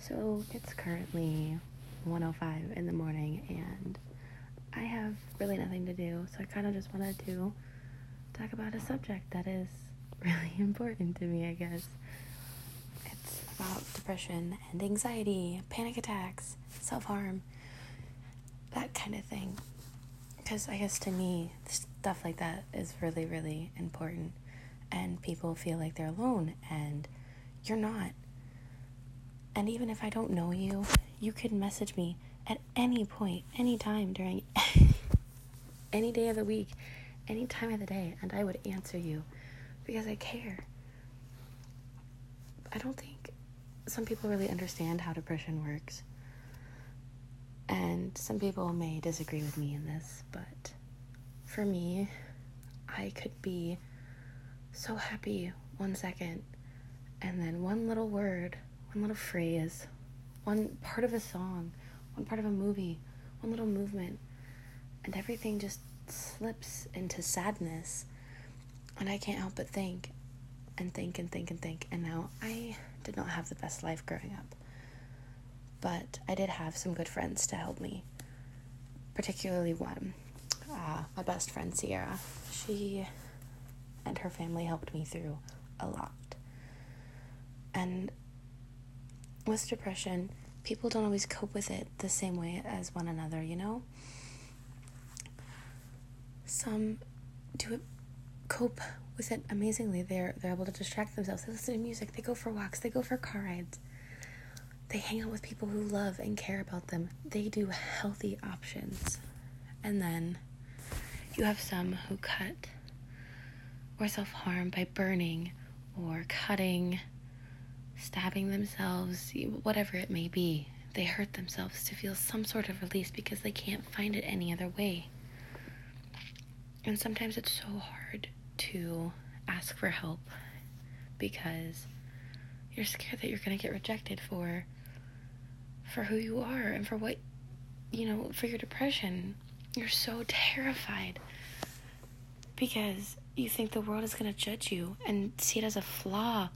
So it's currently 105 in the morning and I have really nothing to do. So I kind of just wanted to talk about a subject that is really important to me, I guess. It's about depression and anxiety, panic attacks, self-harm, that kind of thing. Cuz I guess to me stuff like that is really really important and people feel like they're alone and you're not. And even if I don't know you, you could message me at any point, any time during any day of the week, any time of the day, and I would answer you because I care. I don't think some people really understand how depression works. And some people may disagree with me in this, but for me, I could be so happy one second, and then one little word one little phrase, one part of a song, one part of a movie, one little movement, and everything just slips into sadness. And I can't help but think and think and think and think. And now I did not have the best life growing up, but I did have some good friends to help me, particularly one, uh, my best friend Sierra. She and her family helped me through a lot. And with depression, people don't always cope with it the same way as one another, you know? Some do it cope with it amazingly. They're they're able to distract themselves. They listen to music, they go for walks, they go for car rides. They hang out with people who love and care about them. They do healthy options. And then you have some who cut or self harm by burning or cutting stabbing themselves, whatever it may be. They hurt themselves to feel some sort of release because they can't find it any other way. And sometimes it's so hard to ask for help because you're scared that you're going to get rejected for for who you are and for what you know, for your depression. You're so terrified because you think the world is going to judge you and see it as a flaw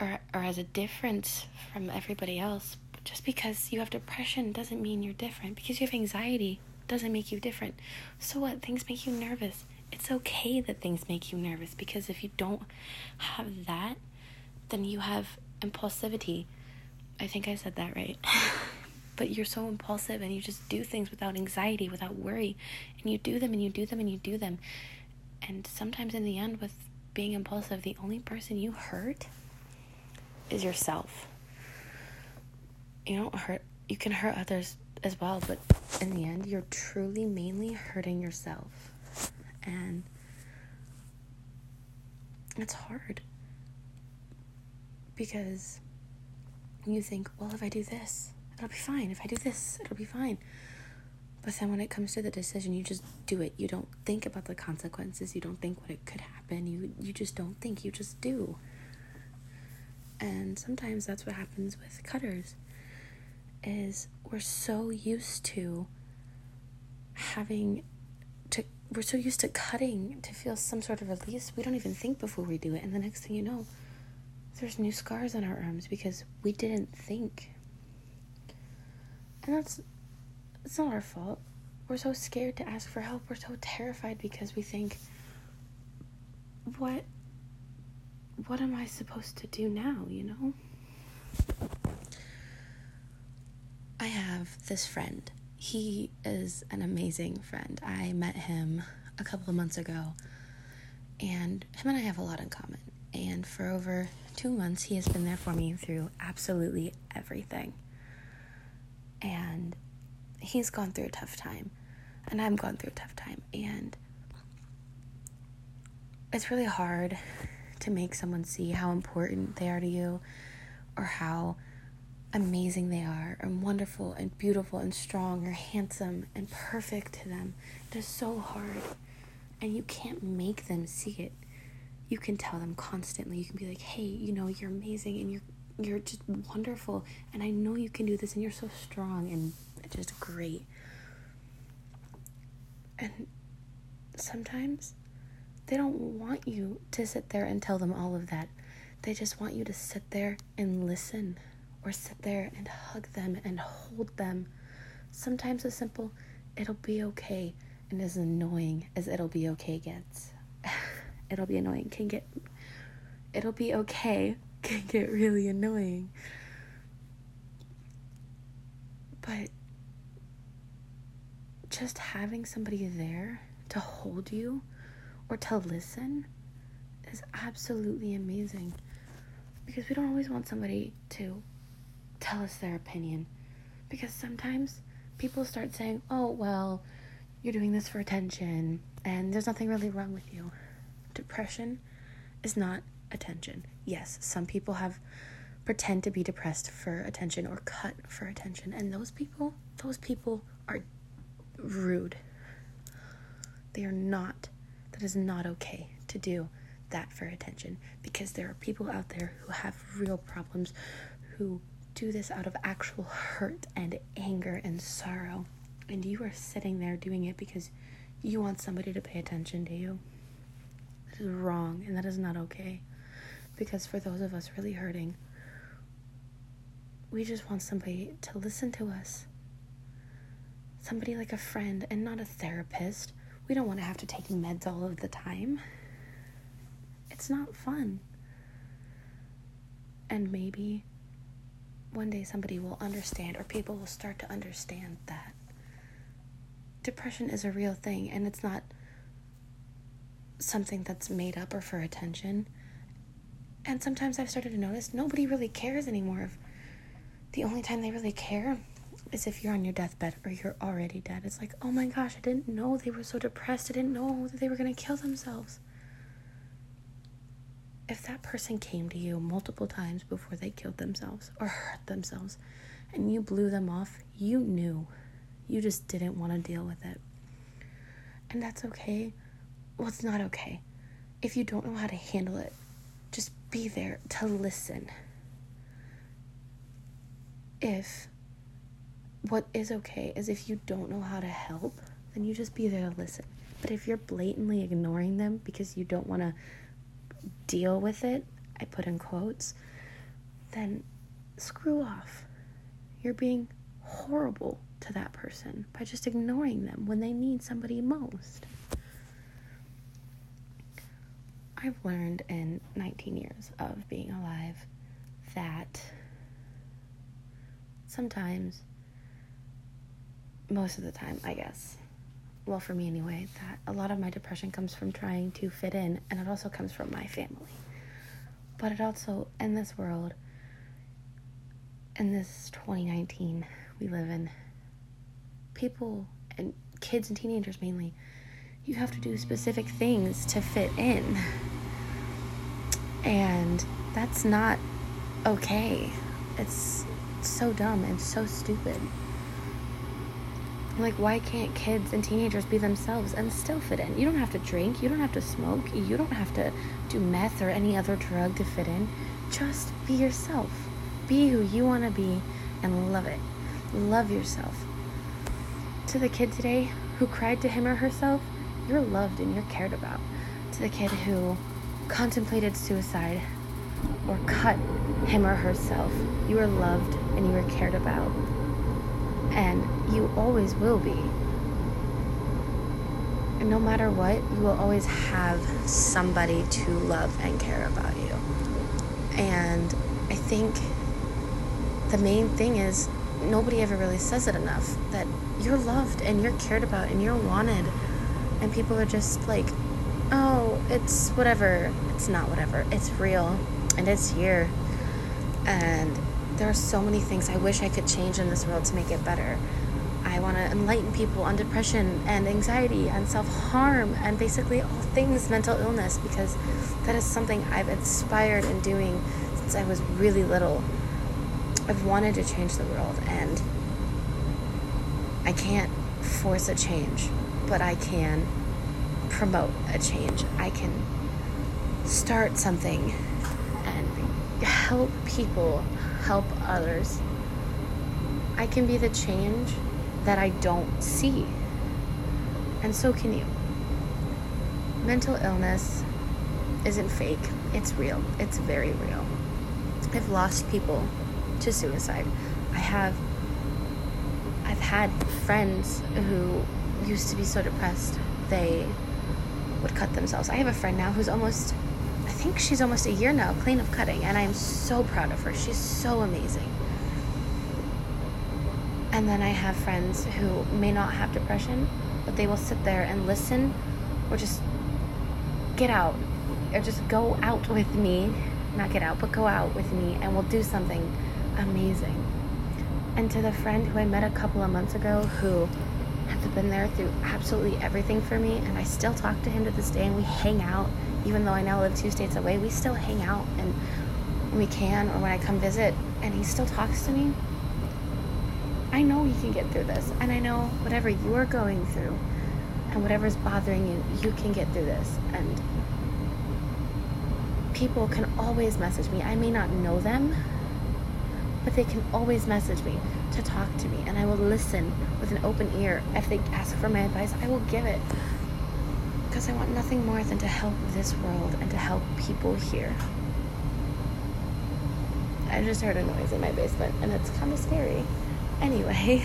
or, or as a difference from everybody else. Just because you have depression doesn't mean you're different. Because you have anxiety doesn't make you different. So what? Things make you nervous. It's okay that things make you nervous because if you don't have that, then you have impulsivity. I think I said that right. but you're so impulsive and you just do things without anxiety, without worry. And you do them and you do them and you do them. And sometimes in the end, with being impulsive, the only person you hurt is yourself. You don't hurt, you can hurt others as well, but in the end, you're truly mainly hurting yourself. And it's hard because you think, well, if I do this, it'll be fine. If I do this, it'll be fine. But then when it comes to the decision, you just do it. You don't think about the consequences. You don't think what it could happen. You you just don't think. You just do. And sometimes that's what happens with cutters is we're so used to having to we're so used to cutting to feel some sort of release we don't even think before we do it. And the next thing you know there's new scars on our arms because we didn't think. And that's it's not our fault. We're so scared to ask for help. We're so terrified because we think what what am I supposed to do now, you know? I have this friend. He is an amazing friend. I met him a couple of months ago, and him and I have a lot in common. And for over two months, he has been there for me through absolutely everything. And he's gone through a tough time, and I've gone through a tough time. And it's really hard to make someone see how important they are to you or how amazing they are and wonderful and beautiful and strong or handsome and perfect to them. It is so hard. And you can't make them see it. You can tell them constantly. You can be like, "Hey, you know, you're amazing and you're you're just wonderful and I know you can do this and you're so strong and just great." And sometimes they don't want you to sit there and tell them all of that. They just want you to sit there and listen or sit there and hug them and hold them. Sometimes a simple, it'll be okay, and as annoying as it'll be okay gets, it'll be annoying, can get, it'll be okay, can get really annoying. But just having somebody there to hold you or to listen is absolutely amazing because we don't always want somebody to tell us their opinion because sometimes people start saying, "Oh, well, you're doing this for attention and there's nothing really wrong with you." Depression is not attention. Yes, some people have pretend to be depressed for attention or cut for attention and those people, those people are rude. They are not that is not okay to do that for attention because there are people out there who have real problems who do this out of actual hurt and anger and sorrow. And you are sitting there doing it because you want somebody to pay attention to you. That is wrong and that is not okay. Because for those of us really hurting, we just want somebody to listen to us. Somebody like a friend and not a therapist. We don't want to have to take meds all of the time. It's not fun. And maybe one day somebody will understand, or people will start to understand that depression is a real thing and it's not something that's made up or for attention. And sometimes I've started to notice nobody really cares anymore. The only time they really care is if you're on your deathbed or you're already dead. It's like, oh my gosh, I didn't know they were so depressed. I didn't know that they were going to kill themselves if that person came to you multiple times before they killed themselves or hurt themselves and you blew them off, you knew. You just didn't want to deal with it. And that's okay. Well, it's not okay. If you don't know how to handle it, just be there to listen. If what is okay is if you don't know how to help, then you just be there to listen. But if you're blatantly ignoring them because you don't want to deal with it, I put in quotes, then screw off. You're being horrible to that person by just ignoring them when they need somebody most. I've learned in 19 years of being alive that sometimes, most of the time, I guess, well, for me anyway, that a lot of my depression comes from trying to fit in, and it also comes from my family. But it also, in this world, in this 2019 we live in, people and kids and teenagers mainly, you have to do specific things to fit in. And that's not okay. It's so dumb and so stupid. Like, why can't kids and teenagers be themselves and still fit in? You don't have to drink, you don't have to smoke, you don't have to do meth or any other drug to fit in. Just be yourself. Be who you want to be and love it. Love yourself. To the kid today who cried to him or herself, you're loved and you're cared about. To the kid who contemplated suicide or cut him or herself, you are loved and you are cared about and you always will be. And no matter what, you will always have somebody to love and care about you. And I think the main thing is nobody ever really says it enough that you're loved and you're cared about and you're wanted. And people are just like, oh, it's whatever. It's not whatever. It's real and it's here. And there are so many things I wish I could change in this world to make it better. I want to enlighten people on depression and anxiety and self harm and basically all things mental illness because that is something I've inspired in doing since I was really little. I've wanted to change the world and I can't force a change, but I can promote a change. I can start something and help people help others, I can be the change that I don't see. And so can you. Mental illness isn't fake, it's real. It's very real. I've lost people to suicide. I have I've had friends who used to be so depressed they would cut themselves. I have a friend now who's almost think she's almost a year now clean of cutting and I am so proud of her. She's so amazing. And then I have friends who may not have depression, but they will sit there and listen or just get out or just go out with me. Not get out, but go out with me and we'll do something amazing. And to the friend who I met a couple of months ago who has been there through absolutely everything for me, and I still talk to him to this day, and we hang out, even though I now live two states away, we still hang out and we can or when I come visit, and he still talks to me. I know he can get through this, and I know whatever you are going through and whatever's bothering you, you can get through this. And people can always message me. I may not know them, but they can always message me to talk to me, and I will listen with an open ear. If they ask for my advice, I will give it. Because I want nothing more than to help this world and to help people here. I just heard a noise in my basement, and it's kind of scary. Anyway,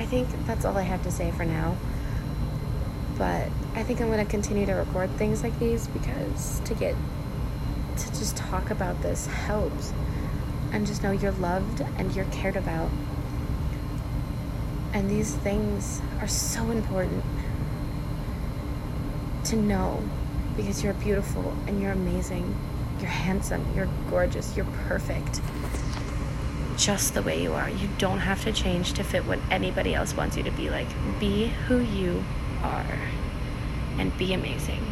I think that's all I have to say for now. But I think I'm going to continue to record things like these because to get to just talk about this helps and just know you're loved and you're cared about. And these things are so important to know because you're beautiful and you're amazing. You're handsome, you're gorgeous, you're perfect. Just the way you are. You don't have to change to fit what anybody else wants you to be like. Be who you are and be amazing.